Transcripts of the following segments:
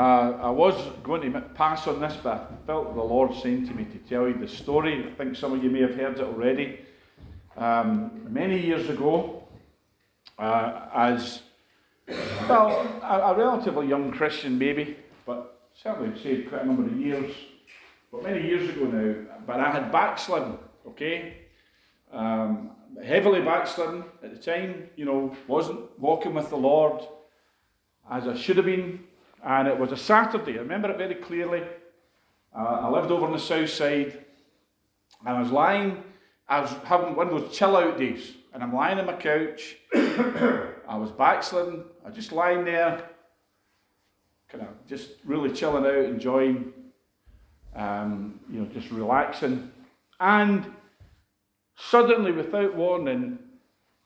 Uh, I was going to pass on this, but I felt the Lord saying to me to tell you the story. I think some of you may have heard it already. Um, many years ago, uh, as well, a, a, relatively young Christian, maybe, but certainly say quite a number of years, but many years ago now. But I had backslidden, okay? Um, heavily backslidden at the time, you know, wasn't walking with the Lord as I should have been and it was a Saturday. I remember it very clearly. Uh, I lived over on the south side, and I was lying. I was having one of those chill out days, and I'm lying on my couch. I was backsliding. I was just lying there, kind of just really chilling out, enjoying, um, you know, just relaxing. And suddenly, without warning,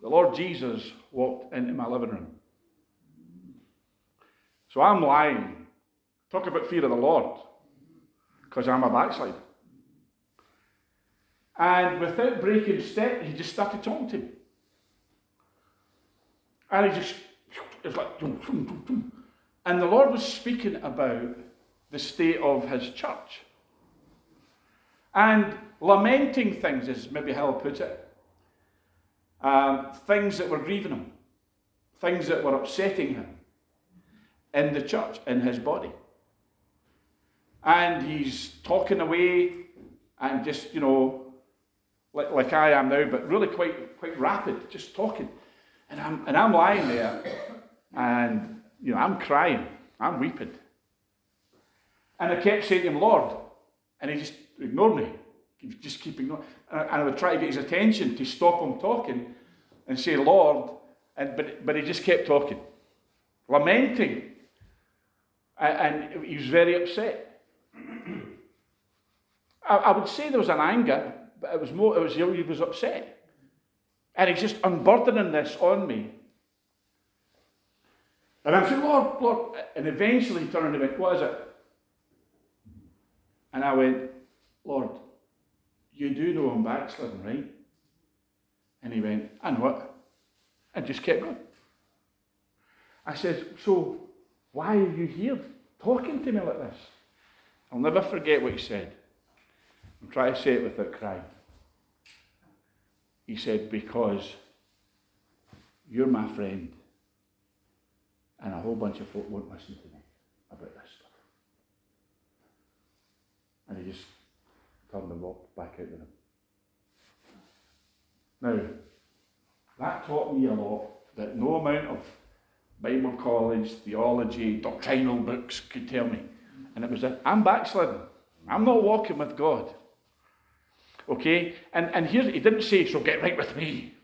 the Lord Jesus walked into my living room. So I'm lying. Talk about fear of the Lord. Because I'm a backslider. And without breaking step, he just started talking to me. And he just, it's like, and the Lord was speaking about the state of his church. And lamenting things, is maybe how I'll put it. Um, things that were grieving him, things that were upsetting him in the church, in his body. And he's talking away and just, you know, like, like I am now, but really quite, quite rapid, just talking. And I'm, and I'm lying there and, you know, I'm crying, I'm weeping. And I kept saying to him, Lord, and he just ignored me. He just keep ignoring. And I would try to get his attention to stop him talking and say, Lord, and, but, but he just kept talking, lamenting and he was very upset. I, would say there was an anger, but it was more, it was, he was upset. And he's just unburdening this on me. And I'm saying, Lord, Lord. And eventually he turned and went, What is it? And I went, Lord, you do know I'm backsliding, right? And he went, I know it. And just kept going. I said, So why are you here talking to me like this? I'll never forget what he said. I'm trying to say it without crying. He said, Because you're my friend, and a whole bunch of folk won't listen to me about this stuff. And he just turned and walked back out with him. Now, that taught me a lot that no amount of Bible college, theology, doctrinal books could tell me. And it was that I'm backsliding. I'm not walking with God. Okay? And, and here he didn't say, so get right with me.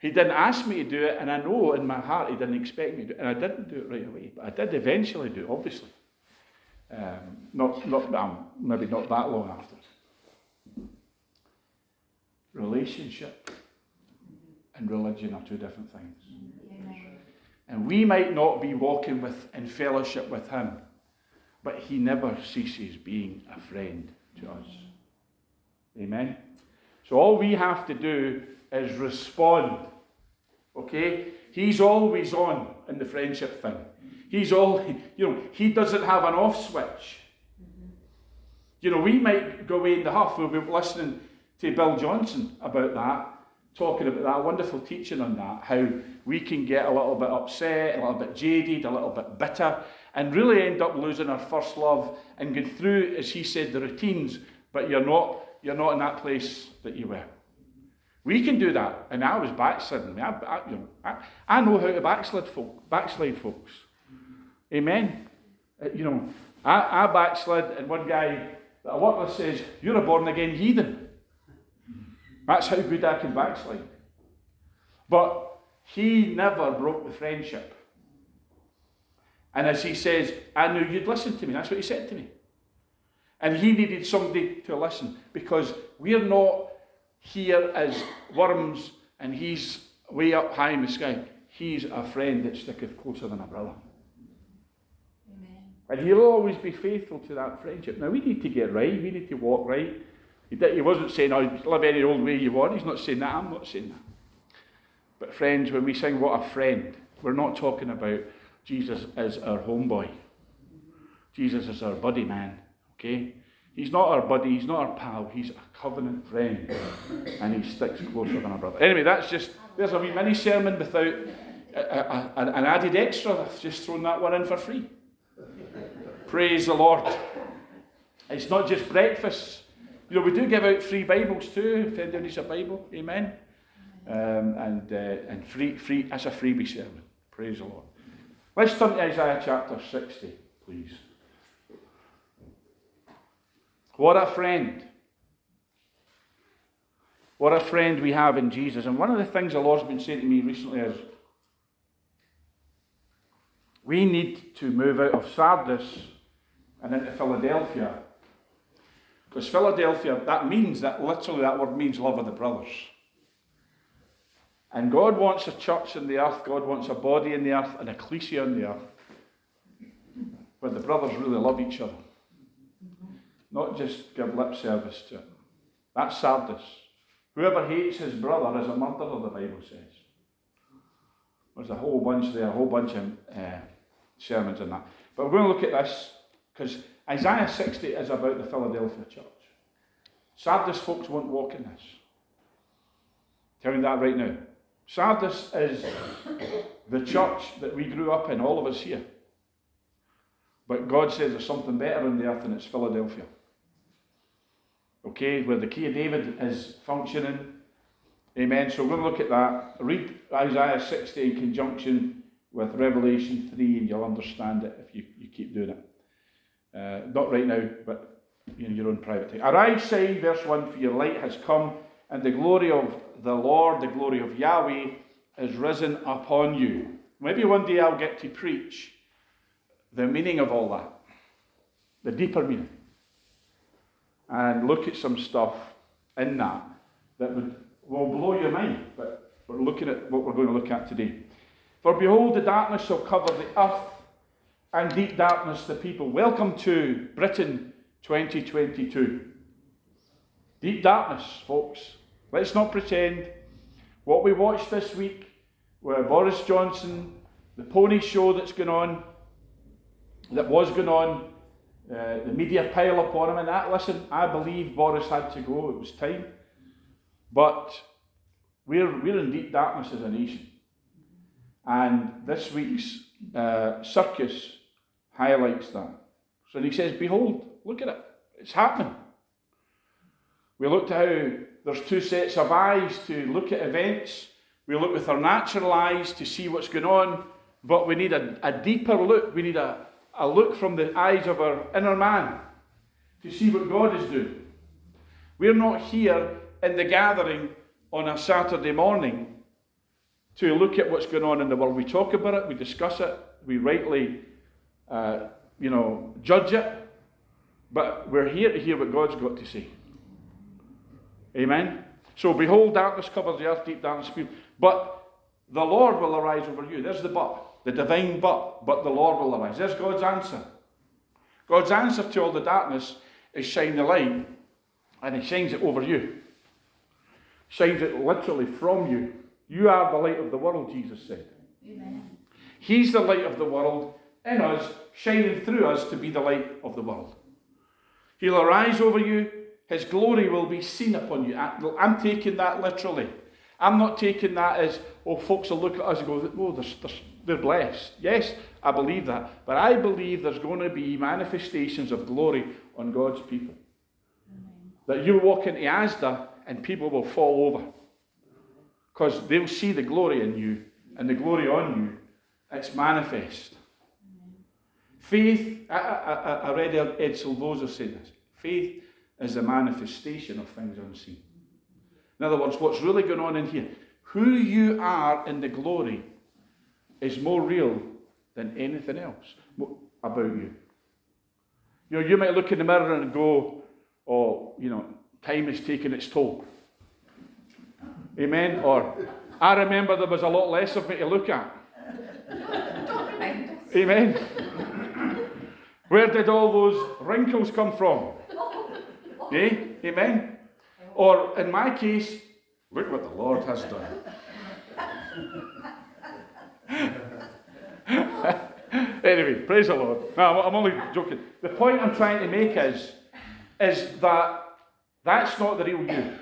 He didn't ask me to do it, and I know in my heart he didn't expect me to do it, and I didn't do it right away. But I did eventually do it, obviously. Um, not, not um, maybe not that long after. Relationship and religion are two different things. And we might not be walking with in fellowship with him, but he never ceases being a friend to us. Amen. So all we have to do is respond. Okay? He's always on in the friendship thing. He's all, you know, he doesn't have an off switch. You know, we might go away in the huff. We'll be listening to Bill Johnson about that talking about that wonderful teaching on that, how we can get a little bit upset, a little bit jaded, a little bit bitter, and really end up losing our first love and going through, as he said, the routines, but you're not, you're not in that place that you were. We can do that, and I was backsliding. I, I, you know, I, I know how to backslide, folk, backslide folks. Amen. Uh, you know, I, I backslid, and one guy that I work with says, You're a born again heathen. That's how good I can backslide. But he never broke the friendship. And as he says, I knew you'd listen to me. That's what he said to me. And he needed somebody to listen because we're not here as worms and he's way up high in the sky. He's a friend that sticketh closer than a brother. Amen. And he'll always be faithful to that friendship. Now we need to get right, we need to walk right. He, wasn't saying, oh, live any old way you want. He's not saying that. I'm not saying that. But friends, when we sing What a Friend, we're not talking about Jesus as our homeboy. Jesus is our buddy man. Okay? He's not our buddy, he's not our pal, he's a covenant friend. And he sticks closer than a brother. Anyway, that's just, there's a wee mini sermon without a, a, a, an added extra. I've just thrown that one in for free. Praise the Lord. It's not just breakfast. You know, we do give out free Bibles too, if anyone needs a Bible. Amen. Um, and uh, and free, free, as a freebie sermon. Praise the Lord. Let's turn to Isaiah chapter 60, please. What a friend. What a friend we have in Jesus. And one of the things the Lord's been saying to me recently is we need to move out of Sardis and into Philadelphia. Because Philadelphia, that means that literally that word means love of the brothers. And God wants a church in the earth, God wants a body in the earth, an ecclesia in the earth, where the brothers really love each other. Not just give lip service to it. That's Sardis. Whoever hates his brother is a murderer, the Bible says. There's a whole bunch there, a whole bunch of uh, sermons on that. But we're going to look at this because Isaiah 60 is about the Philadelphia church. Sardis folks won't walk in this. Tell you that right now. Sardis is the church that we grew up in, all of us here. But God says there's something better on the earth and it's Philadelphia. Okay, where the key of David is functioning. Amen. So we're going to look at that. Read Isaiah 60 in conjunction with Revelation 3 and you'll understand it if you, you keep doing it. Uh, not right now, but in your own private time. Arise, say, verse 1 For your light has come, and the glory of the Lord, the glory of Yahweh, is risen upon you. Maybe one day I'll get to preach the meaning of all that, the deeper meaning, and look at some stuff in that that would, will blow your mind. But we're looking at what we're going to look at today. For behold, the darkness shall cover the earth, and deep darkness the people. Welcome to Britain 2022. Deep darkness, folks. Let's not pretend. What we watched this week, where Boris Johnson, the pony show that's going on, that was going on, uh, the media pile upon him and that. Listen, I believe Boris had to go. It was time. But we're, we're in deep darkness as a nation. And this week's uh, circus highlights that. So he says, Behold, look at it. It's happening. We looked at how there's two sets of eyes to look at events. We look with our natural eyes to see what's going on, but we need a, a deeper look. We need a, a look from the eyes of our inner man to see what God is doing. We're not here in the gathering on a Saturday morning to look at what's going on in the world. We talk about it, we discuss it, we rightly, uh, you know, judge it, but we're here to hear what God's got to say. Amen. So behold, darkness covers the earth, deep darkness. But the Lord will arise over you. There's the but, the divine but. But the Lord will arise. There's God's answer. God's answer to all the darkness is shine the light, and He shines it over you. Shines it literally from you. You are the light of the world, Jesus said. Amen. He's the light of the world in us, shining through us to be the light of the world. He'll arise over you his glory will be seen upon you. I'm taking that literally. I'm not taking that as, oh, folks will look at us and go, oh, they're, they're, they're blessed. Yes, I believe that. But I believe there's going to be manifestations of glory on God's people. Amen. That you walk into Asda and people will fall over. Because they'll see the glory in you and the glory on you. It's manifest. Faith, I, I, I read Ed Silvoso say this. Faith is the manifestation of things unseen. In other words, what's really going on in here, who you are in the glory is more real than anything else about you. You know, you might look in the mirror and go, oh, you know, time is taking its toll. Amen? Or, I remember there was a lot less of me to look at. Amen? Where did all those wrinkles come from? Eh? Amen? Or in my case, look what the Lord has done. Anyway, praise the Lord. No, I'm only joking. The point I'm trying to make is, is that that's not the real you.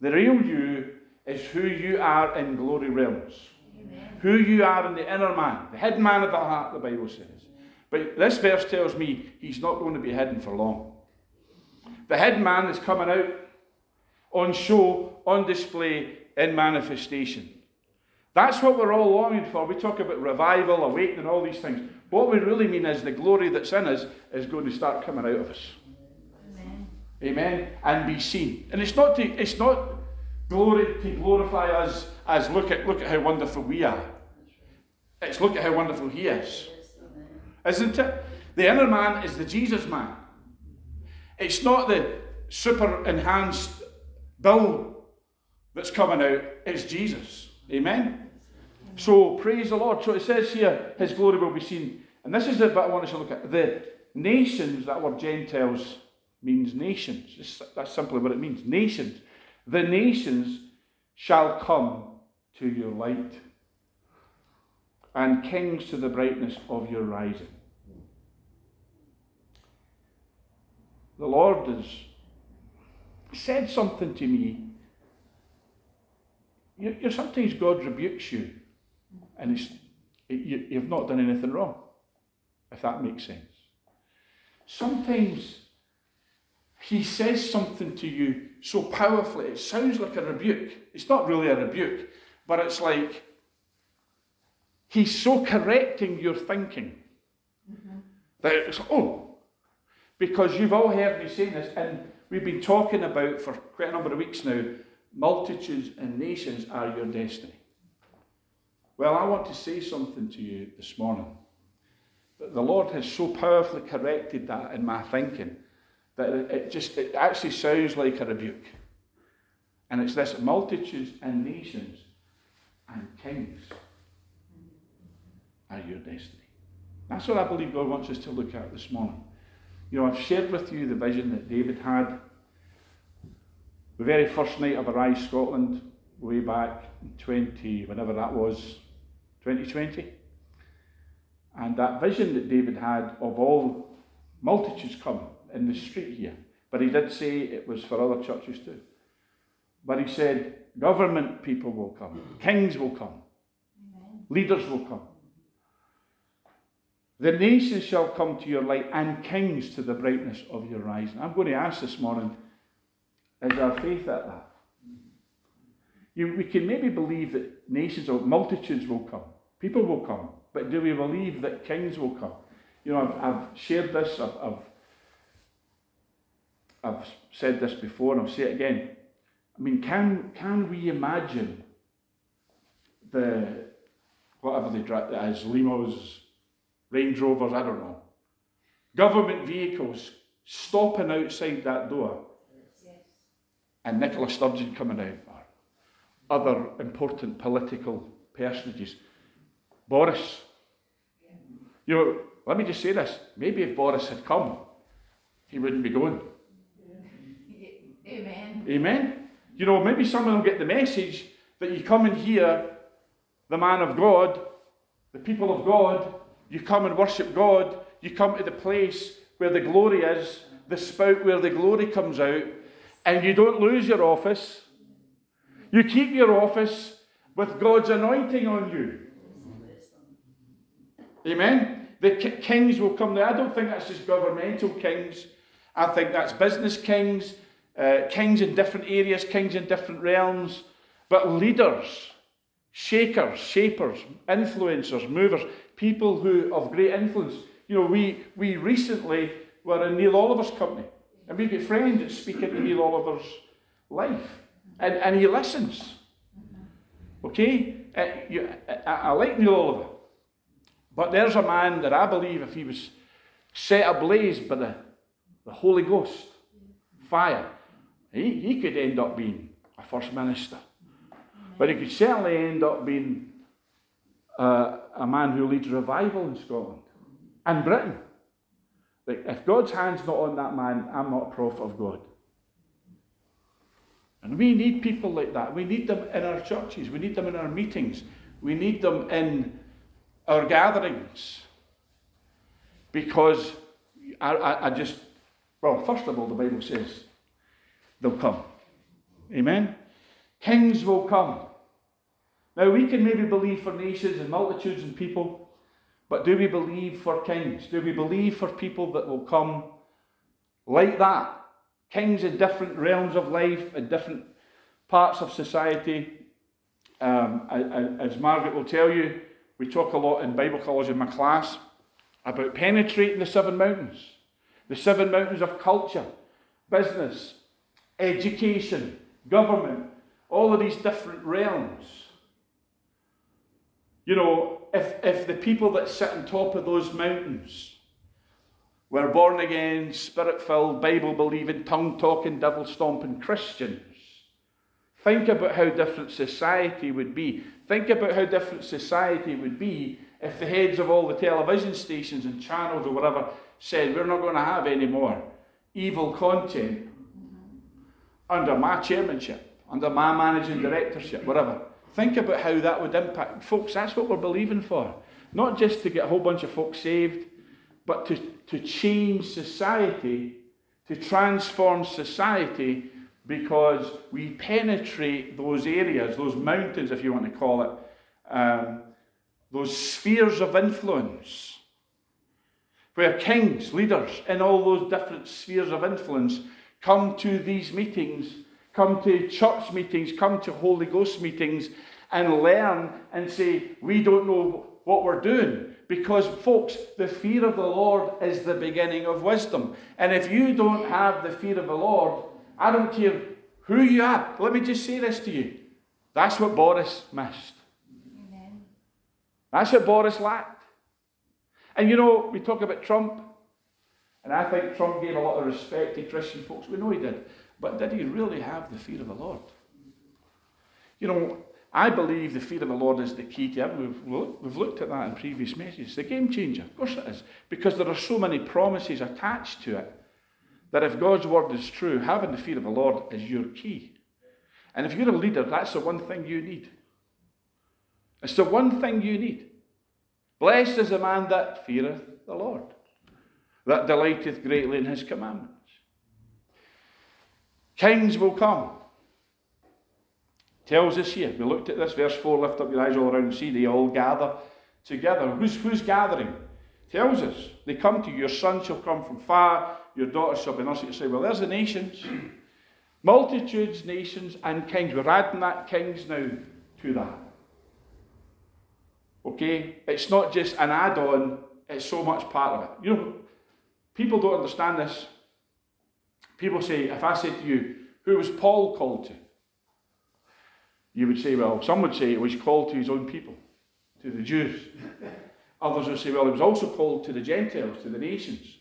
The real you is who you are in glory realms. Amen. Who you are in the inner man, the hidden man of the heart, the Bible says. But this verse tells me he's not going to be hidden for long. The hidden man is coming out on show, on display, in manifestation. That's what we're all longing for. We talk about revival, awakening, all these things. What we really mean is the glory that's in us is going to start coming out of us. Amen. Amen. And be seen. And it's not to, it's not glory to glorify us as look at look at how wonderful we are. It's look at how wonderful he is. Isn't it? The inner man is the Jesus man. It's not the super enhanced Bill that's coming out, it's Jesus. Amen. So praise the Lord. So it says here, His glory will be seen. And this is the bit I want us to look at. The nations, that word Gentiles means nations. That's simply what it means. Nations. The nations shall come to your light, and kings to the brightness of your rising. The Lord has said something to me. You, you sometimes God rebukes you and it's, you, you've not done anything wrong, if that makes sense. Sometimes he says something to you so powerfully, it sounds like a rebuke. It's not really a rebuke, but it's like he's so correcting your thinking mm-hmm. that it's, oh, because you've all heard me saying this, and we've been talking about for quite a number of weeks now multitudes and nations are your destiny. Well, I want to say something to you this morning. That the Lord has so powerfully corrected that in my thinking that it just it actually sounds like a rebuke. And it's this multitudes and nations and kings are your destiny. That's what I believe God wants us to look at this morning. You know, I've shared with you the vision that David had. The very first night of Arise Scotland, way back in 20, whenever that was, 2020. And that vision that David had of all multitudes coming in the street here, but he did say it was for other churches too. But he said, government people will come, kings will come, leaders will come. The nations shall come to your light, and kings to the brightness of your rising. I'm going to ask this morning is our faith at that? You, we can maybe believe that nations or multitudes will come. People will come, but do we believe that kings will come? You know, I've, I've shared this, I've, I've, I've said this before, and I'll say it again. I mean, can, can we imagine the, whatever they drive as, limos, Range Rovers, I don't know, government vehicles stopping outside that door, yes. and Nicola Sturgeon coming out, or other important political personages Boris. You know, let me just say this. Maybe if Boris had come, he wouldn't be going. Amen. Amen. You know, maybe some of them get the message that you come and hear the man of God, the people of God, you come and worship God, you come to the place where the glory is, the spout where the glory comes out, and you don't lose your office. You keep your office with God's anointing on you. Amen. The kings will come there. I don't think that's just governmental kings. I think that's business kings, uh, kings in different areas, kings in different realms, but leaders, shakers, shapers, influencers, movers, people who of great influence. You know, we, we recently were in Neil Oliver's company, and we've got friends that speak into Neil Oliver's life, and, and he listens. Okay? Uh, you, I, I like Neil Oliver. But there's a man that I believe if he was set ablaze by the, the Holy Ghost, fire, he, he could end up being a first minister. But he could certainly end up being uh, a man who leads revival in Scotland and Britain. Like, if God's hand's not on that man, I'm not a prophet of God. And we need people like that. We need them in our churches. We need them in our meetings. We need them in our gatherings. Because I, I, I just, well, first of all, the Bible says they'll come. Amen? Kings will come. Now, we can maybe believe for nations and multitudes and people, but do we believe for kings? Do we believe for people that will come like that? Kings in different realms of life, in different parts of society. Um, as Margaret will tell you, we talk a lot in Bible college in my class about penetrating the seven mountains, the seven mountains of culture, business, education, government, all of these different realms. You know, if, if the people that sit on top of those mountains were born again, spirit filled, Bible believing, tongue talking, devil stomping Christians, think about how different society would be. Think about how different society would be if the heads of all the television stations and channels or whatever said, We're not going to have any more evil content under my chairmanship, under my managing mm-hmm. directorship, whatever. Think about how that would impact. Folks, that's what we're believing for. Not just to get a whole bunch of folks saved, but to, to change society, to transform society, because we penetrate those areas, those mountains, if you want to call it, um, those spheres of influence, where kings, leaders in all those different spheres of influence come to these meetings, come to church meetings, come to Holy Ghost meetings, and learn and say, We don't know what we're doing. Because, folks, the fear of the Lord is the beginning of wisdom. And if you don't have the fear of the Lord, I don't care who you are. Let me just say this to you. That's what Boris missed. Amen. That's what Boris lacked. And you know, we talk about Trump, and I think Trump gave a lot of respect to Christian folks. We know he did. But did he really have the fear of the Lord? You know, I believe the fear of the Lord is the key to everything. We've, we've looked at that in previous messages. The game changer. Of course it is. Because there are so many promises attached to it that if God's word is true, having the fear of the Lord is your key. And if you're a leader, that's the one thing you need. It's the one thing you need. Blessed is the man that feareth the Lord that delighteth greatly in his commandments. Kings will come. Tells us here, we looked at this, verse 4 lift up your eyes all around and see they all gather together. Who's, who's gathering? Tells us they come to you. Your son shall come from far, your daughter shall be nursing. You say, well, there's the nations. Multitudes, nations, and kings. We're adding that kings now to that. Okay? It's not just an add on, it's so much part of it. You know, People don't understand this. People say, if I said to you, who was Paul called to? You would say, well, some would say it was called to his own people, to the Jews. Others would say, well, it was also called to the Gentiles, to the nations.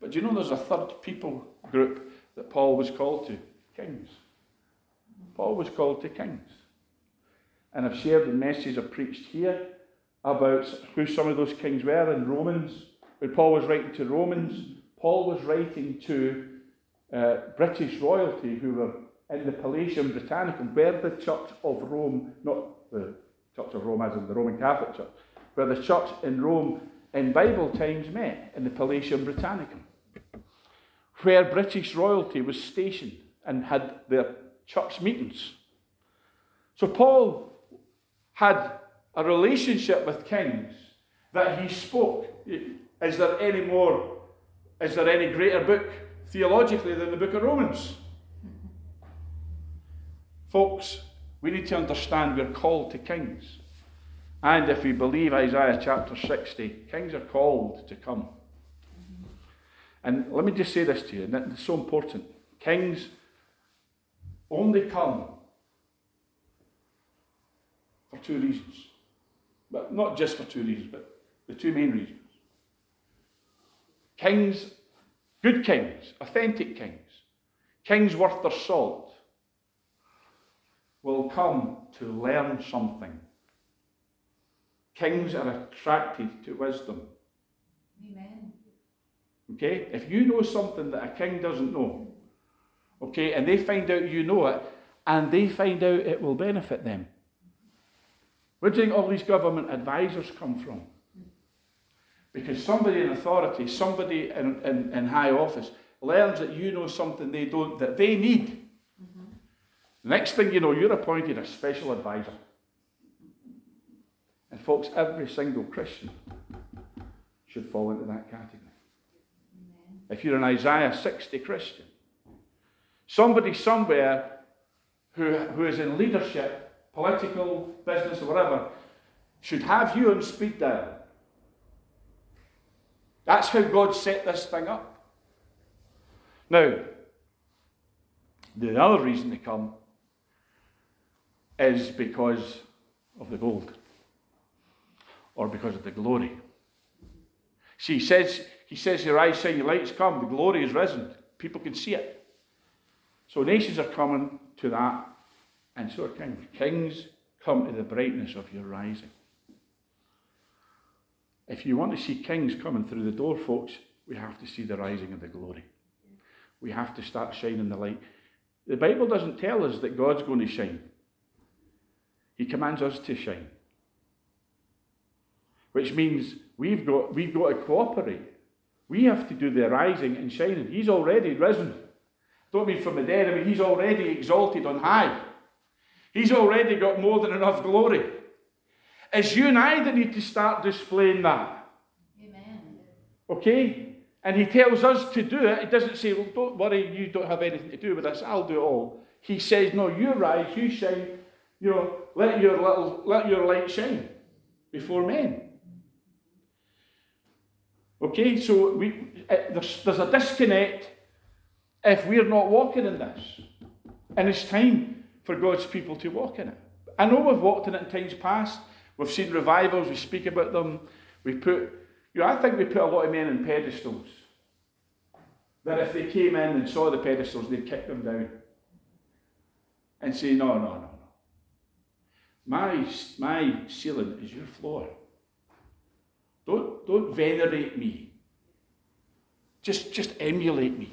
But do you know there's a third people group that Paul was called to? Kings. Paul was called to kings. And I've shared the message I've preached here about who some of those kings were in Romans when Paul was writing to Romans, Paul was writing to uh, British royalty who were in the Palatium Britannicum, where the Church of Rome, not the Church of Rome as in the Roman Catholic Church, where the church in Rome in Bible times met in the Palatium Britannicum, where British royalty was stationed and had their church meetings. So Paul had a relationship with kings that he spoke. Is there any more, is there any greater book theologically than the book of Romans? Folks, we need to understand we're called to kings. And if we believe Isaiah chapter 60, kings are called to come. And let me just say this to you, and it's so important. Kings only come for two reasons. But not just for two reasons, but the two main reasons. Kings, good kings, authentic kings, kings worth their salt, will come to learn something. Kings are attracted to wisdom. Amen. Okay? If you know something that a king doesn't know, okay, and they find out you know it, and they find out it will benefit them. Where do you think all these government advisors come from? Because somebody in authority, somebody in, in, in high office, learns that you know something they don't, that they need. Mm-hmm. The next thing you know, you're appointed a special advisor. And folks, every single Christian should fall into that category. Amen. If you're an Isaiah 60 Christian, somebody somewhere who, who is in leadership, political, business, or whatever, should have you on speed dial. That's how God set this thing up. Now, the other reason they come is because of the gold or because of the glory. See, he says, he says, Your eyes say light's come, the glory is risen. People can see it. So nations are coming to that, and so are kings. Kings come to the brightness of your rising. If you want to see kings coming through the door, folks, we have to see the rising of the glory. We have to start shining the light. The Bible doesn't tell us that God's going to shine, He commands us to shine. Which means we've got, we've got to cooperate. We have to do the rising and shining. He's already risen. Don't mean from the dead, I mean, He's already exalted on high. He's already got more than enough glory. It's you and I that need to start displaying that. Amen. Okay? And he tells us to do it. He doesn't say, well, don't worry, you don't have anything to do with this, I'll do it all. He says, no, you rise, you shine, you know, let your little let your light shine before men. Okay, so we, uh, there's, there's a disconnect if we're not walking in this. And it's time for God's people to walk in it. I know we've walked in it in times past. We've seen revivals, we speak about them. We put, you know, I think we put a lot of men in pedestals. That if they came in and saw the pedestals, they'd kick them down and say, no, no, no, no. My, my ceiling is your floor. Don't, don't venerate me. Just, just emulate me.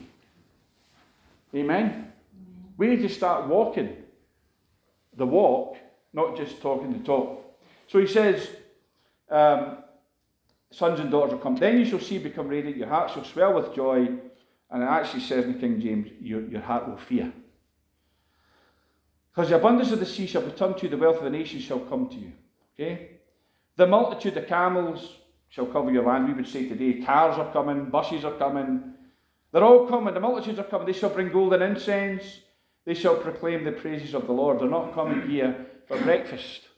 Amen? We need to start walking the walk, not just talking the talk. So he says, um, sons and daughters will come. Then you shall see become radiant, your heart shall swell with joy. And it actually says in the King James, your, your heart will fear. Because the abundance of the sea shall return to you, the wealth of the nations shall come to you. Okay? The multitude of camels shall cover your land. We would say today, cars are coming, buses are coming. They're all coming. The multitudes are coming. They shall bring gold and incense. They shall proclaim the praises of the Lord. They're not coming here for breakfast.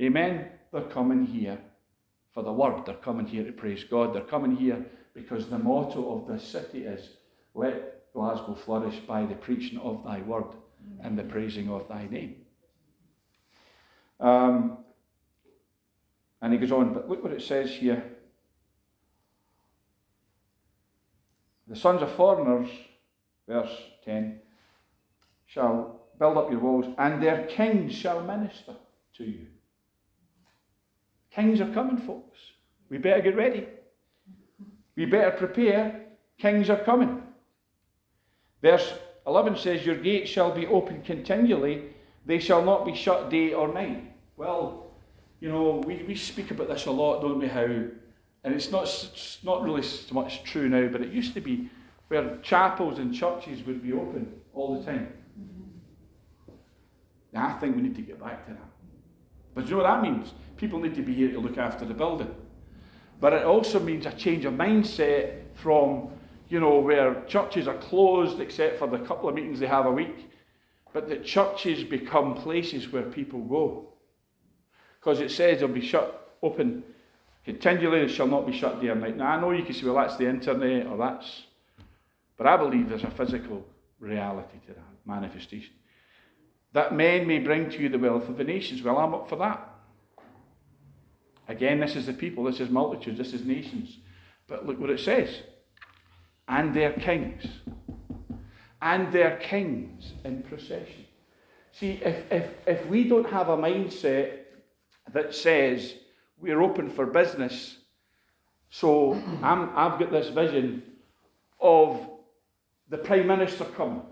Amen. They're coming here for the word. They're coming here to praise God. They're coming here because the motto of this city is let Glasgow flourish by the preaching of thy word and the praising of thy name. Um, and he goes on, but look what it says here. The sons of foreigners, verse 10, shall build up your walls, and their kings shall minister to you. Kings are coming, folks. We better get ready. We better prepare. Kings are coming. Verse 11 says, Your gates shall be open continually, they shall not be shut day or night. Well, you know, we, we speak about this a lot, don't we? How, and it's not, it's not really so much true now, but it used to be where chapels and churches would be open all the time. Mm-hmm. I think we need to get back to that. But you know what that means? People need to be here to look after the building. But it also means a change of mindset from, you know, where churches are closed except for the couple of meetings they have a week, but that churches become places where people go. Because it says they'll be shut open continually, they shall not be shut day or night. Now I know you can say, well, that's the internet or that's, but I believe there's a physical reality to that manifestation that men may bring to you the wealth of the nations. Well, I'm up for that. Again, this is the people, this is multitudes, this is nations. But look what it says. And their kings. And their kings in procession. See, if, if, if we don't have a mindset that says we're open for business, so I'm, I've got this vision of the Prime Minister coming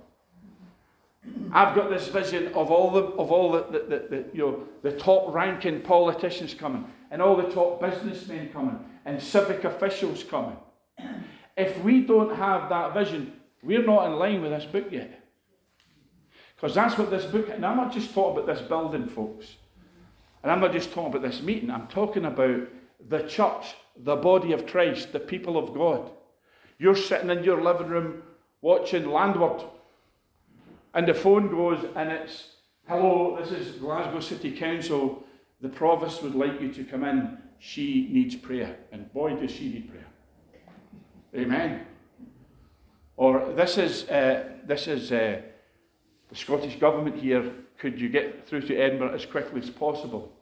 I've got this vision of all the of all the, the, the, the, you know the top ranking politicians coming and all the top businessmen coming and civic officials coming. If we don't have that vision, we're not in line with this book yet. Because that's what this book, and I'm not just talking about this building, folks. And I'm not just talking about this meeting, I'm talking about the church, the body of Christ, the people of God. You're sitting in your living room watching Landward, and the phone goes and it's, hello, this is Glasgow City Council. The provost would like you to come in. She needs prayer. And boy, does she need prayer. Amen. Or this is, uh, this is uh, the Scottish Government here. Could you get through to Edinburgh as quickly as possible?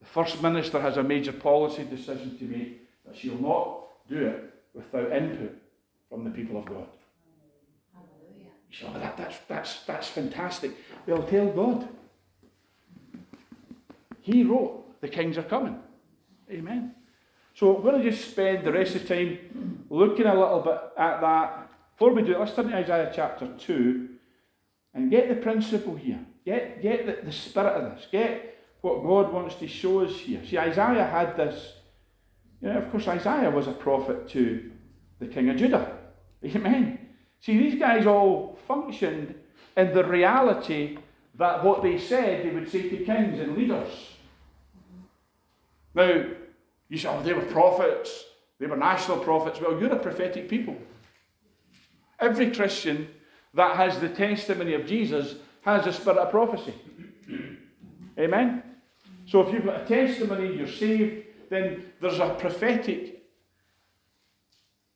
The First Minister has a major policy decision to make that she'll not do it without input from the people of God. So that, that's, that's, that's fantastic. Well, tell God. He wrote, The kings are coming. Amen. So we're going to just spend the rest of the time looking a little bit at that. Before we do it, let's turn to Isaiah chapter 2 and get the principle here. Get, get the, the spirit of this. Get what God wants to show us here. See, Isaiah had this. You know, of course, Isaiah was a prophet to the king of Judah. Amen. See, these guys all functioned in the reality that what they said they would say to kings and leaders. Now, you say, oh, they were prophets, they were national prophets. Well, you're a prophetic people. Every Christian that has the testimony of Jesus has a spirit of prophecy. Amen? So if you've got a testimony, you're saved, then there's a prophetic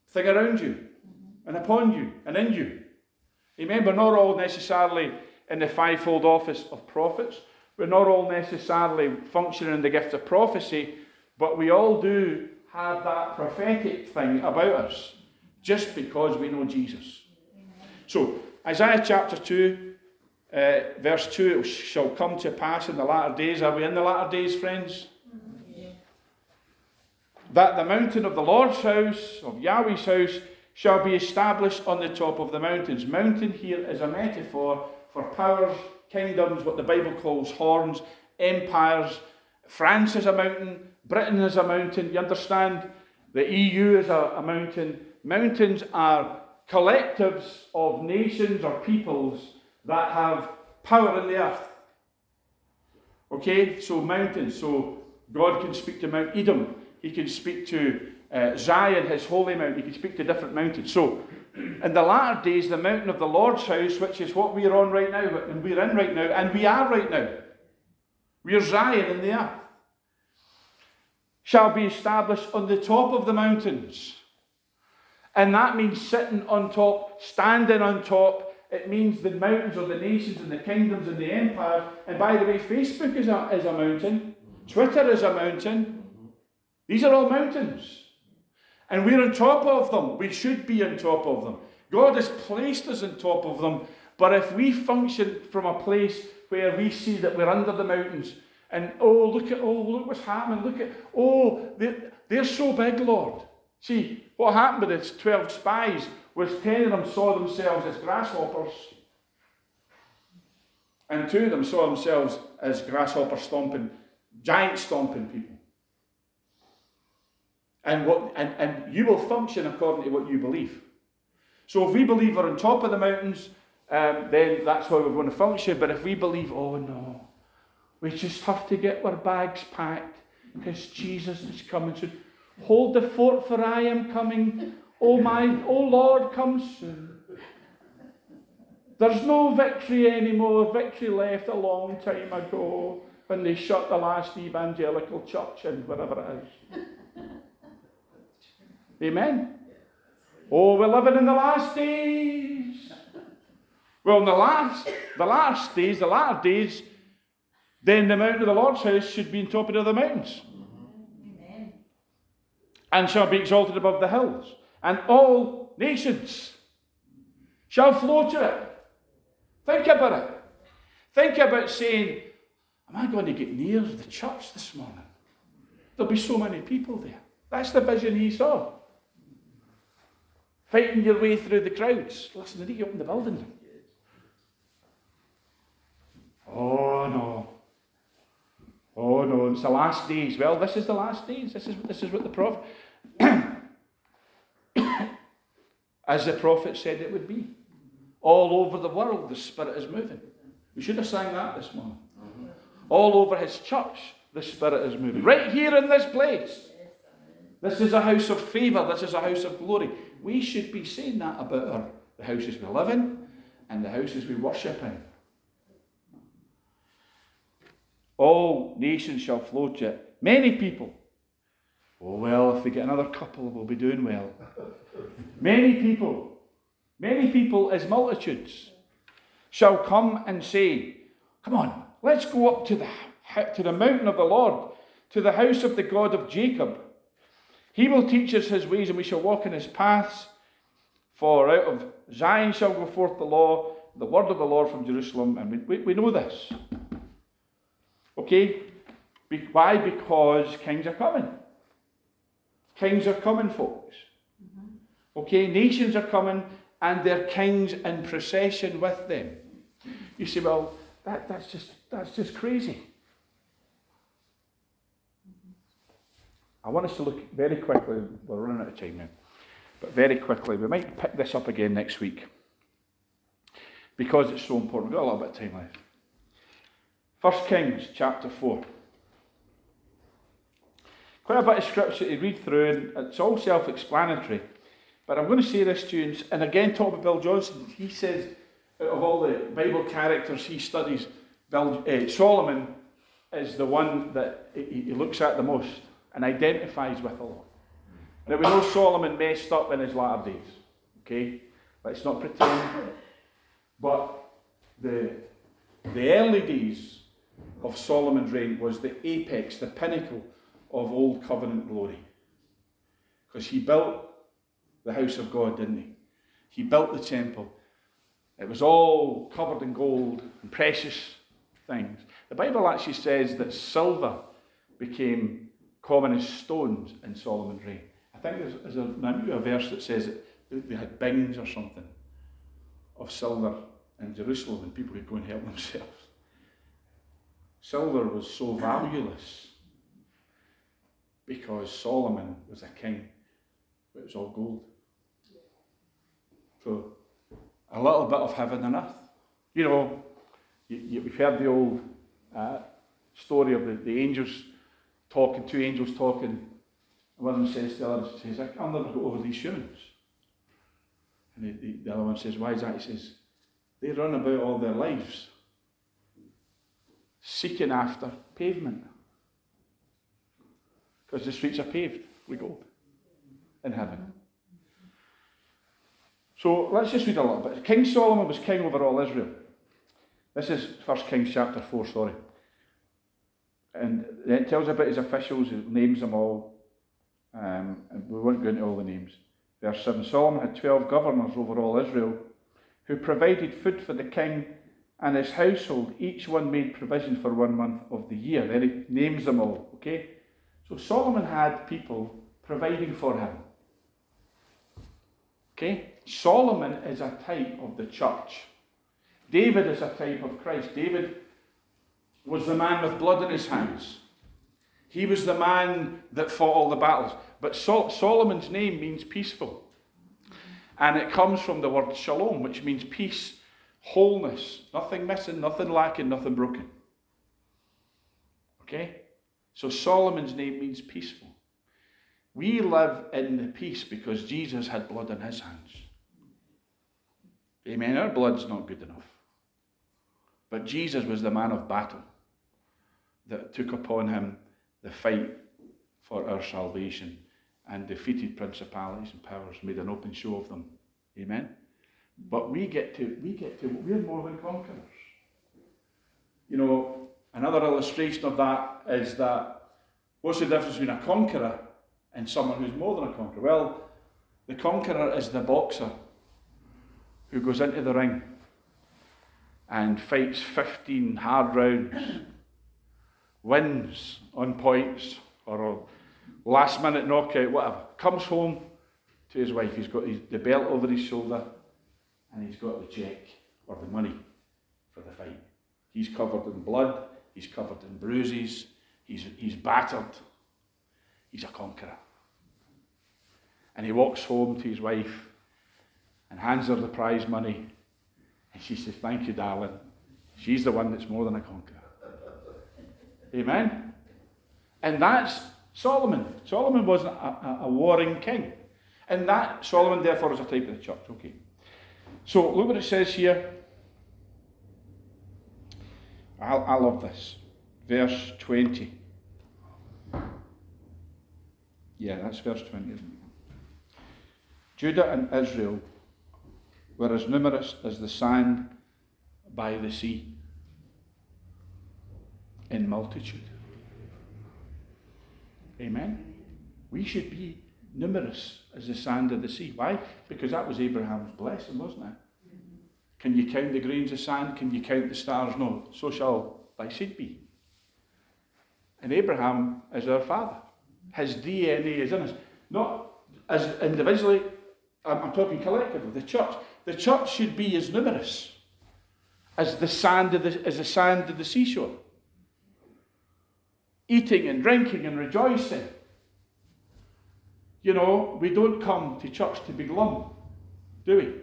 thing around you and upon you and in you. Amen? We're not all necessarily in the fivefold office of prophets. We're not all necessarily functioning in the gift of prophecy, but we all do have that prophetic thing about us just because we know Jesus. So, Isaiah chapter 2, uh, verse 2 it shall come to pass in the latter days. Are we in the latter days, friends? That the mountain of the Lord's house, of Yahweh's house, shall be established on the top of the mountains. Mountain here is a metaphor for powers, kingdoms, what the Bible calls horns, empires. France is a mountain, Britain is a mountain. You understand? The EU is a, a mountain. Mountains are collectives of nations or peoples that have power in the earth. Okay, so mountains. So God can speak to Mount Edom. He can speak to uh, Zion, his holy mount. He can speak to different mountains. So, in the latter days, the mountain of the Lord's house, which is what we're on right now, and we're in right now, and we are right now, we're Zion in the earth, shall be established on the top of the mountains. And that means sitting on top, standing on top. It means the mountains or the nations and the kingdoms and the empires. And by the way, Facebook is a, is a mountain, Twitter is a mountain. These are all mountains. And we're on top of them. We should be on top of them. God has placed us on top of them. But if we function from a place where we see that we're under the mountains, and oh, look at, oh, look what's happening, look at, oh, they're, they're so big, Lord. See, what happened with its 12 spies was 10 of them saw themselves as grasshoppers, and two of them saw themselves as grasshopper stomping, giant stomping people. And, what, and, and you will function according to what you believe. So if we believe we're on top of the mountains, um, then that's how we're going to function. But if we believe, oh no, we just have to get our bags packed because Jesus is coming soon. Hold the fort, for I am coming. Oh my, oh Lord, come soon. There's no victory anymore. Victory left a long time ago when they shut the last evangelical church and wherever it is. Amen. Oh, we're living in the last days. Well, in the last, the last days, the latter days, then the mountain of the Lord's house should be on top of the mountains. Amen. And shall be exalted above the hills. And all nations shall flow to it. Think about it. Think about saying, Am I going to get near the church this morning? There'll be so many people there. That's the vision he saw fighting your way through the crowds. Listen, did he open the building? Oh no. Oh no, it's the last days. Well, this is the last days. This is this is what the prophet as the prophet said it would be. All over the world, the Spirit is moving. We should have sang that this morning. All over his church, the Spirit is moving. Right here in this place. This is a house of favour. This is a house of glory. We should be saying that about our, the houses we live in and the houses we worship in. All nations shall flow to it. Many people. Oh, well, if we get another couple, we'll be doing well. Many people, many people as multitudes shall come and say, Come on, let's go up to the, to the mountain of the Lord, to the house of the God of Jacob. He will teach us his ways, and we shall walk in his paths. For out of Zion shall go forth the law, the word of the Lord from Jerusalem. And we, we, we know this. Okay? Be, why? Because kings are coming. Kings are coming, folks. Okay? Nations are coming, and their kings in procession with them. You say, well, that, that's, just, that's just crazy. I want us to look very quickly, we're running out of time now, but very quickly, we might pick this up again next week because it's so important. We've got a little bit of time left. First Kings chapter 4. Quite a bit of scripture to read through, and it's all self explanatory. But I'm going to say this you, and again, talk about Bill Johnson. He says, out of all the Bible characters he studies, Bill, uh, Solomon is the one that he, he looks at the most and identifies with a lot. Now, we know Solomon messed up in his latter days. Okay? Let's not pretend. But the, the early days of Solomon's reign was the apex, the pinnacle of Old Covenant glory. Because he built the house of God, didn't he? He built the temple. It was all covered in gold and precious things. The Bible actually says that silver became common as stones in Solomon's reign. I think there's, there's a, a verse that says that they had bings or something of silver in Jerusalem and people could go and help themselves. Silver was so valueless because Solomon was a king, but it was all gold. So, a little bit of heaven and earth. You know, you, we've heard the old uh, story of the, the angels talking, two angels talking. And one of them says to the other, says, I'll never go over these humans. And the, the, the other one says, why is that? He says, they run about all their lives seeking after pavement. Because the streets are paved with gold in heaven. So let's just read a little bit. King Solomon was king over all Israel. This is 1 Kings chapter 4, sorry. And it tells about his officials, names them all. Um, and we won't go into all the names. Verse 7 Solomon had 12 governors over all Israel who provided food for the king and his household. Each one made provision for one month of the year. Then he names them all, okay? So Solomon had people providing for him. Okay? Solomon is a type of the church. David is a type of Christ. David was the man with blood in his hands. He was the man that fought all the battles. But Sol- Solomon's name means peaceful. And it comes from the word shalom, which means peace, wholeness, nothing missing, nothing lacking, nothing broken. Okay? So Solomon's name means peaceful. We live in the peace because Jesus had blood in his hands. Amen. Our blood's not good enough. But Jesus was the man of battle that took upon him the fight for our salvation and defeated principalities and powers, made an open show of them. Amen. But we get to, we get to, we're more than conquerors. You know, another illustration of that is that what's the difference between a conqueror and someone who's more than a conqueror? Well, the conqueror is the boxer who goes into the ring and fights 15 hard rounds, wins on points or last minute knockout, whatever. Comes home to his wife. He's got his, the belt over his shoulder and he's got the check or the money for the fight. He's covered in blood, he's covered in bruises, he's, he's battered. He's a conqueror. And he walks home to his wife and hands her the prize money. And she says, Thank you, darling. She's the one that's more than a conqueror. Amen? And that's Solomon. Solomon wasn't a, a, a, warring king. And that, Solomon, therefore, is a type of the church. Okay. So look what it says here. I, I love this. Verse 20. Yeah, that's verse 20, Judah and Israel were as numerous as the sand by the sea in multitude. Amen. We should be numerous as the sand of the sea. Why? Because that was Abraham's blessing, wasn't it? Can you count the grains of sand? Can you count the stars? No. So shall thy seed be. And Abraham is our father. His DNA is in us. Not as individually, I'm, I'm talking collectively, the church. The church should be as numerous as the sand of the, as the sand of the seashore. Eating and drinking and rejoicing. You know, we don't come to church to be glum, do we?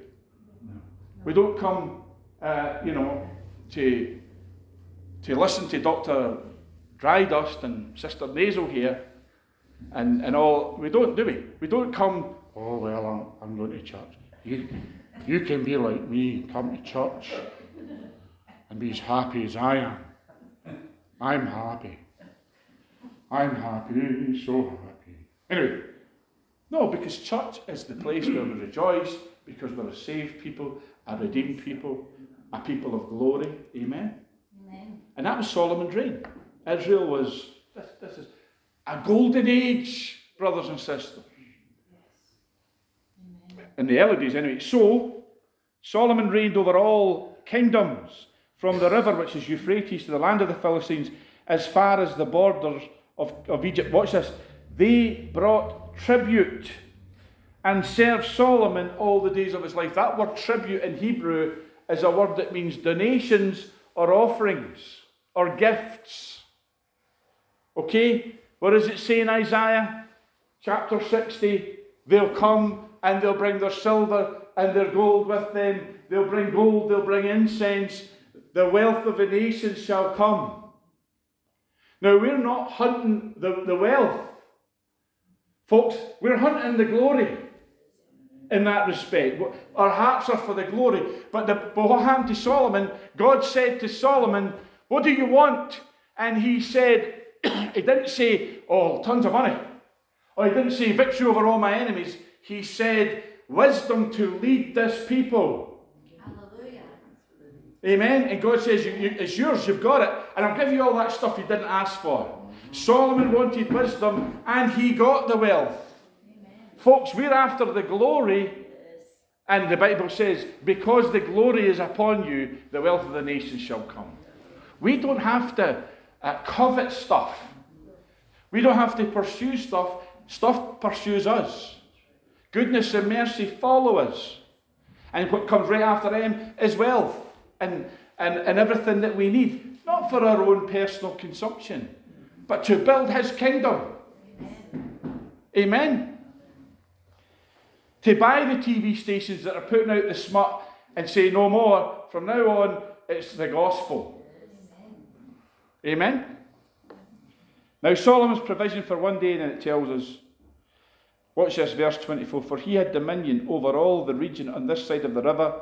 We don't come, uh, you know, to, to listen to Dr. Drydust and Sister Nasal here and, and all. We don't, do we? We don't come, oh, well, I'm, I'm going to church. You, you can be like me, come to church and be as happy as I am. I'm happy. I'm happy, so happy. Anyway, no, because church is the place where we rejoice, because we're a saved people, a redeemed people, a people of glory. Amen. Amen. And that was Solomon's reign. Israel was, this, this is a golden age, brothers and sisters. In the early days, anyway. So, Solomon reigned over all kingdoms from the river, which is Euphrates, to the land of the Philistines, as far as the borders of, of Egypt. Watch this. They brought tribute and served Solomon all the days of his life. That word tribute in Hebrew is a word that means donations or offerings or gifts. Okay? What does it say in Isaiah chapter 60? They'll come and they'll bring their silver and their gold with them. They'll bring gold, they'll bring incense. The wealth of the nations shall come. Now, we're not hunting the, the wealth. Folks, we're hunting the glory in that respect. Our hearts are for the glory. But, the, but what happened to Solomon? God said to Solomon, What do you want? And he said, he didn't say, oh, tons of money. Or he didn't say victory over all my enemies. He said, wisdom to lead this people. Amen. And God says, you, you, it's yours, you've got it. And I'll give you all that stuff you didn't ask for. Solomon wanted wisdom and he got the wealth. Amen. Folks, we're after the glory. And the Bible says, because the glory is upon you, the wealth of the nations shall come. We don't have to uh, covet stuff. We don't have to pursue stuff, stuff pursues us. Goodness and mercy follow us. And what comes right after them is wealth and, and, and everything that we need, not for our own personal consumption, but to build His kingdom. Amen. To buy the TV stations that are putting out the smut and say no more, from now on, it's the gospel. Amen? Now, Solomon's provision for one day, then it tells us, watch this, verse 24 For he had dominion over all the region on this side of the river,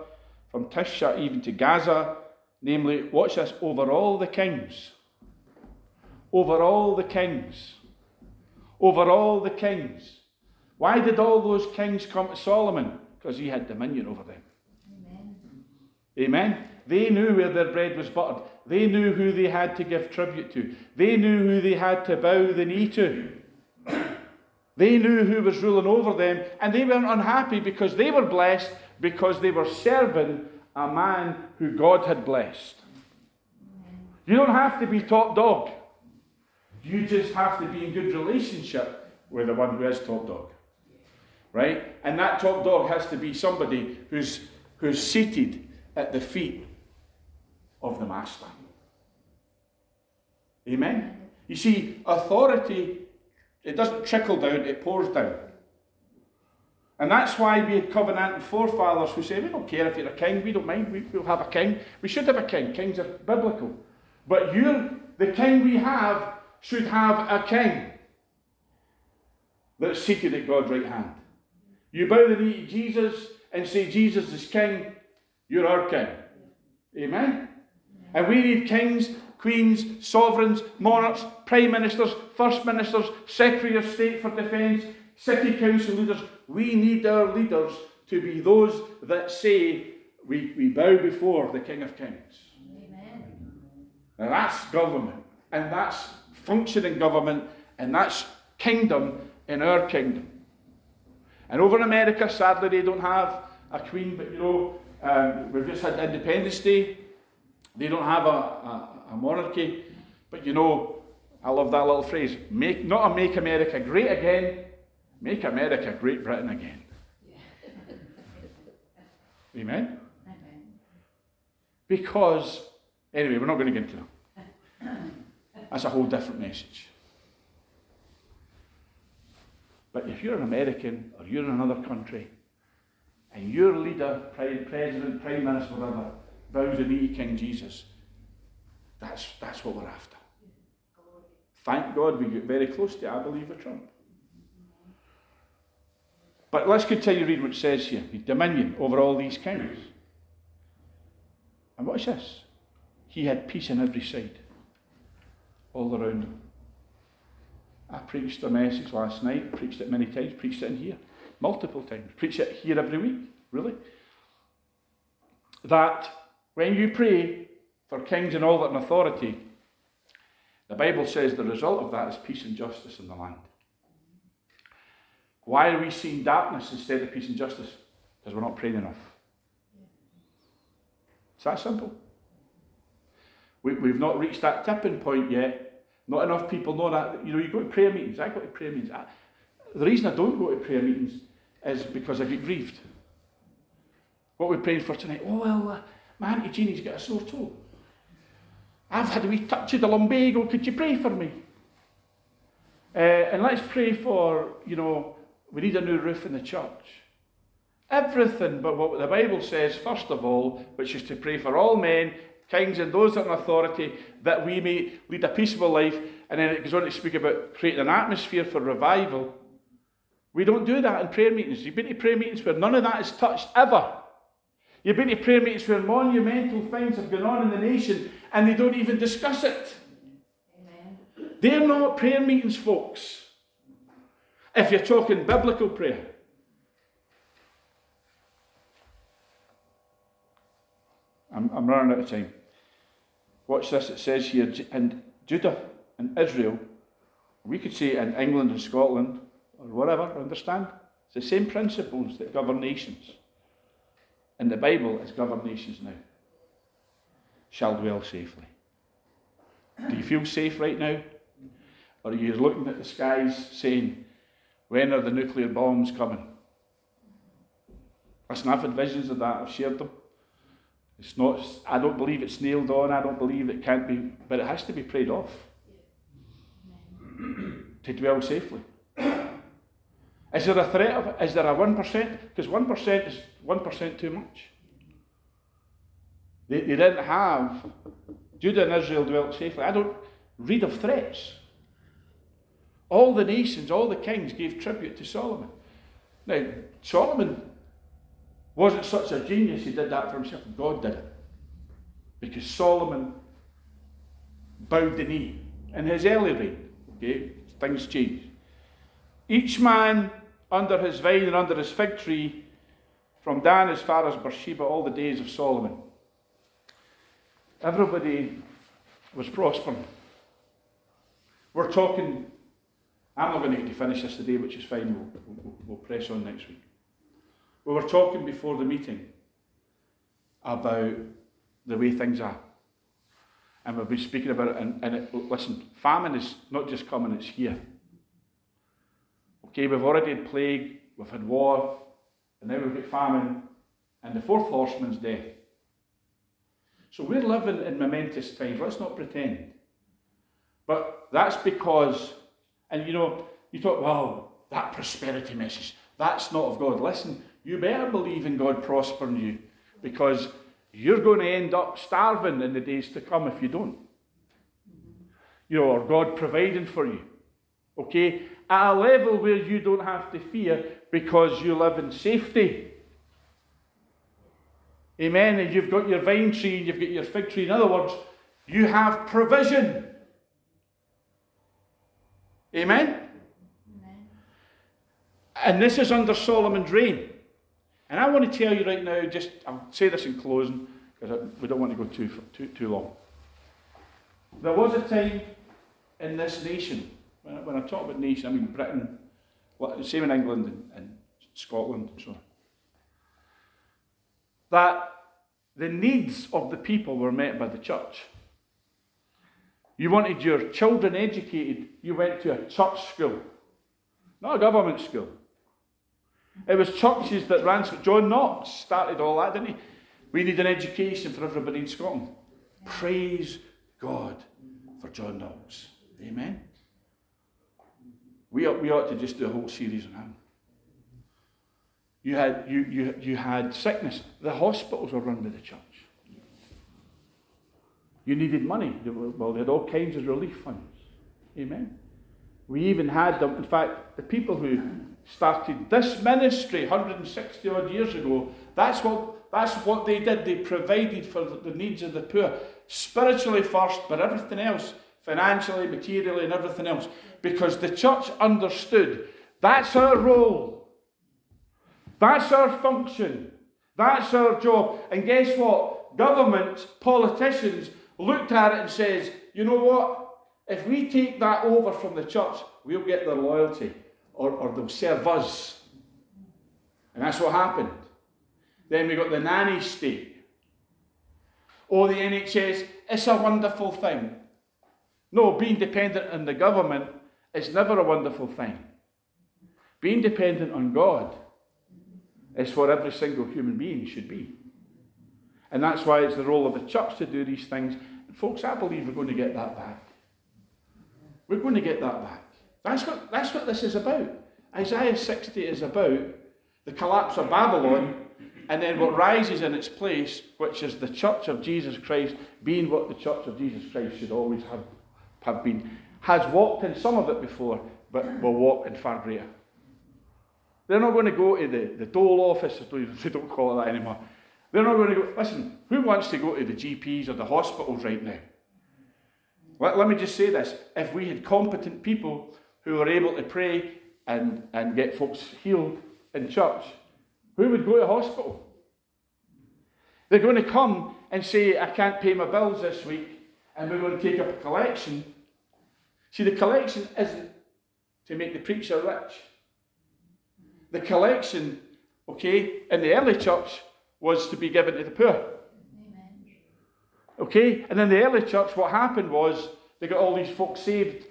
from Tiphsah even to Gaza, namely, watch this, over all the kings. Over all the kings. Over all the kings. Why did all those kings come to Solomon? Because he had dominion over them. Amen. Amen. They knew where their bread was buttered. They knew who they had to give tribute to. They knew who they had to bow the knee to. They knew who was ruling over them, and they weren't unhappy because they were blessed because they were serving a man who God had blessed. You don't have to be top dog. You just have to be in good relationship with the one who is top dog. Right? And that top dog has to be somebody who's, who's seated at the feet of the Master. Amen? You see, authority, it doesn't trickle down, it pours down. And that's why we had covenanting forefathers who say, we don't care if you're a king, we don't mind, we, will have a king. We should have a king. Kings are biblical. But you, the king we have, should have a king that's seated at God's right hand. You bow the knee to Jesus and say, Jesus is king, you're our king. Amen? And we need kings, queens, sovereigns, monarchs, prime ministers, first ministers, secretary of state for defence, city council leaders. We need our leaders to be those that say, we, we bow before the King of Kings. Amen. Now that's government, and that's functioning government, and that's kingdom in our kingdom. And over in America, sadly, they don't have a queen, but you know, um, we've just had Independence Day. They don't have a, a, a, monarchy, but you know, I love that little phrase make, not a make America great again, make America Great Britain again. Yeah. Amen? Amen? Because, anyway, we're not going to get into that. That's a whole different message. But if you're an American or you're in another country and your leader, president, prime minister, whatever, bows the knee to King Jesus, that's, that's what we're after. Thank God we get very close to, I believe, with Trump. But let's continue reading what it says here. Dominion over all these kings. And what's this? He had peace on every side, all around him. I preached a message last night, preached it many times, preached it in here, multiple times, preached it here every week, really. That when you pray for kings and all that in authority, the Bible says the result of that is peace and justice in the land. Why are we seeing darkness instead of peace and justice? Because we're not praying enough. It's that simple. We, we've not reached that tipping point yet not enough people know that. You know, you go to prayer meetings. I go to prayer meetings. I, the reason I don't go to prayer meetings is because I get grieved. What we're praying for tonight? Oh, well, uh, my Auntie Jeanie's got a sore toe. I've had a wee touch of the lumbago. Could you pray for me? Uh, and let's pray for, you know, we need a new roof in the church. Everything but what the Bible says, first of all, which is to pray for all men kings and those that are in authority, that we may lead a peaceable life. And then it goes on to speak about creating an atmosphere for revival. We don't do that in prayer meetings. You've been to prayer meetings where none of that is touched ever. You've been to prayer meetings where monumental things have gone on in the nation and they don't even discuss it. Amen. They're not prayer meetings, folks. If you're talking biblical prayer. I'm, I'm running out of time. Watch this, it says here, and Judah and Israel, we could say in England and Scotland, or whatever, understand? It's the same principles that govern nations. In the Bible, it's govern nations now. Shall dwell safely. Do you feel safe right now? Or are you looking at the skies saying, when are the nuclear bombs coming? Listen, I've had visions of that, I've shared them. It's not, I don't believe it's nailed on, I don't believe it can't be, but it has to be prayed off to dwell safely. Is there a threat of, is there a 1%? Because 1% is 1% too much. They, they didn't have, Judah and Israel dwelt safely. I don't read of threats. All the nations, all the kings gave tribute to Solomon. Now, Solomon wasn't such a genius, he did that for himself. God did it. Because Solomon bowed the knee in his early reign. Okay, things changed. Each man under his vine and under his fig tree, from Dan as far as Beersheba, all the days of Solomon. Everybody was prospering. We're talking, I'm not going to get to finish this today, which is fine, we'll, we'll, we'll press on next week. We were talking before the meeting about the way things are. And we've been speaking about it, and, and it, listen, famine is not just coming, it's here. Okay, we've already had plague, we've had war, and now we've got famine, and the fourth horseman's death. So we're living in momentous times, let's not pretend. But that's because, and you know, you thought, well, that prosperity message, That's not of God. Listen, you better believe in God prospering you because you're going to end up starving in the days to come if you don't. You know, or God providing for you. Okay? At a level where you don't have to fear because you live in safety. Amen. And you've got your vine tree and you've got your fig tree. In other words, you have provision. Amen? Amen. And this is under Solomon's reign. And I want to tell you right now, just I'll say this in closing because we don't want to go too, too, too long. There was a time in this nation, when I, when I talk about nation, I mean Britain, same in England and, and Scotland and so on, that the needs of the people were met by the church. You wanted your children educated, you went to a church school, not a government school. It was churches that ran. John Knox started all that, didn't he? We need an education for everybody in Scotland. Praise God for John Knox. Amen. We ought, we ought to just do a whole series on him. You had, you, you, you had sickness. The hospitals were run by the church. You needed money. Well, they had all kinds of relief funds. Amen. We even had them. In fact, the people who started this ministry 160 odd years ago, that's what, that's what they did. They provided for the needs of the poor, spiritually first, but everything else, financially, materially, and everything else. Because the church understood that's our role, that's our function, that's our job. And guess what? Governments, politicians looked at it and says, you know what? If we take that over from the church, we'll get their loyalty or, or they'll serve us. And that's what happened. Then we got the nanny state. Or the NHS, it's a wonderful thing. No, being dependent on the government is never a wonderful thing. Being dependent on God is what every single human being should be. And that's why it's the role of the church to do these things. And folks, I believe we're going to get that back. We're going to get that back. That's what, that's what this is about. Isaiah 60 is about the collapse of Babylon and then what rises in its place, which is the church of Jesus Christ being what the church of Jesus Christ should always have, have been. Has walked in some of it before, but will walk in far greater. They're not going to go to the, the dole office, they don't call it that anymore. They're not going to go, listen, who wants to go to the GPs or the hospitals right now? Let, let me just say this. If we had competent people who were able to pray and, and get folks healed in church, who would go to hospital? They're going to come and say, I can't pay my bills this week, and we're going to take up a collection. See, the collection isn't to make the preacher rich. The collection, okay, in the early church was to be given to the poor. Okay? And in the early church, what happened was they got all these folks saved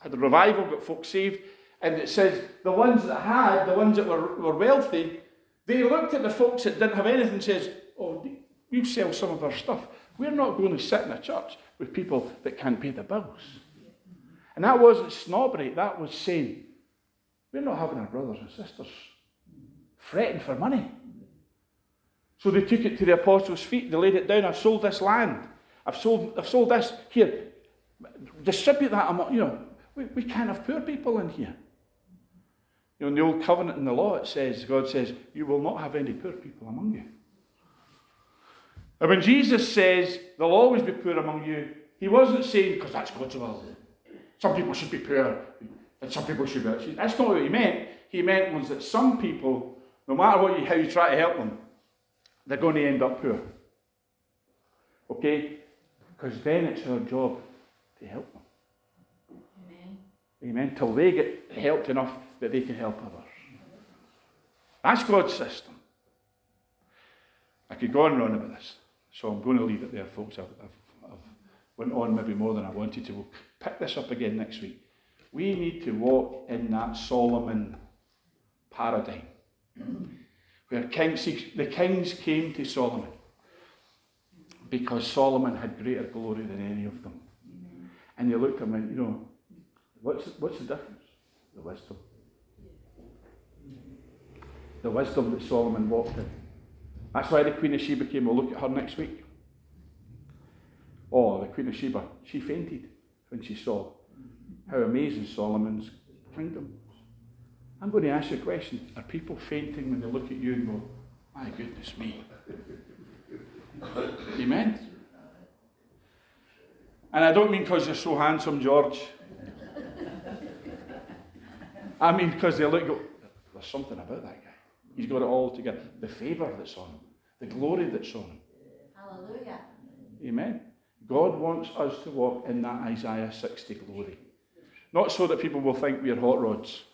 had a revival, got folks saved, and it says the ones that had, the ones that were, were wealthy, they looked at the folks that didn't have anything and says, Oh, you sell some of our stuff. We're not going to sit in a church with people that can't pay the bills. And that wasn't snobbery, that was saying, we're not having our brothers and sisters fretting for money. So they took it to the apostles' feet, they laid it down. I've sold this land. I've sold, I've sold this. Here, distribute that among, you know, we, we can't have poor people in here. You know, in the old covenant in the law, it says, God says, you will not have any poor people among you. And when Jesus says, there'll always be poor among you, he wasn't saying, because that's God's will. Some people should be poor, and some people should be rich. That's not what he meant. He meant was that some people, no matter what you, how you try to help them, they're going to end up poor. Okay? Because then it's our job to help them. Amen. Amen. Till they get helped enough that they can help others. That's God's system. I could go on and on about this, so I'm going to leave it there, folks. I've, I've, I've went on maybe more than I wanted to. We'll pick this up again next week. We need to walk in that Solomon paradigm, where kings, the kings came to Solomon because Solomon had greater glory than any of them. And they looked at him and, you know, What's, what's the difference? The wisdom. the wisdom that Solomon walked in. That's why the Queen of Sheba came. We'll look at her next week. Oh, the Queen of Sheba, she fainted when she saw how amazing Solomon's kingdom. I'm going to ask you a question. Are people fainting when they look at you and go, my goodness me? Amen? And I don't mean because you're so handsome, George. I mean because they look, go, there's something about that guy. He's got it all together. The favour that's on him, the glory that's on him. Hallelujah. Amen. God wants us to walk in that Isaiah 60 glory. Not so that people will think we're hot rods.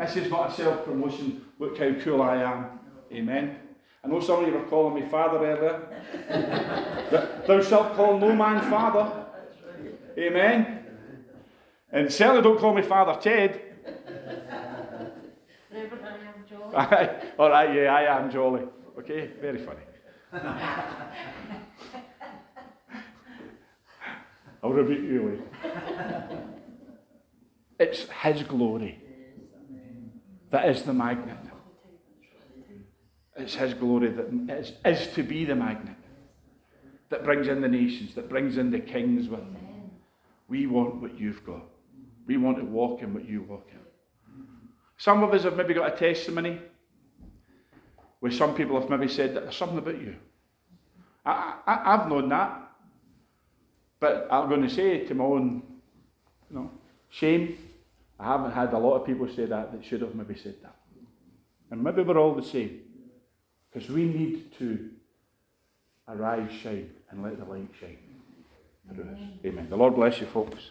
This is not a self promotion. Look how cool I am. Amen. I know some of you were calling me father earlier. Thou shalt call no man father. Amen. And certainly don't call me Father Ted. Reverend, I am John. All right, yeah, I am jolly. Okay, very funny. I'll rebuke you later. It's His glory that is the magnet. It's His glory that is, is to be the magnet that brings in the nations, that brings in the kings with them. We want what you've got. We want to walk in what you walk in. Some of us have maybe got a testimony where some people have maybe said that there's something about you. I, I, I've known that. But I'm going to say to my own you know, shame, I haven't had a lot of people say that that should have maybe said that. And maybe we're all the same. Because we need to arise, shine, and let the light shine through us. Amen. The Lord bless you, folks.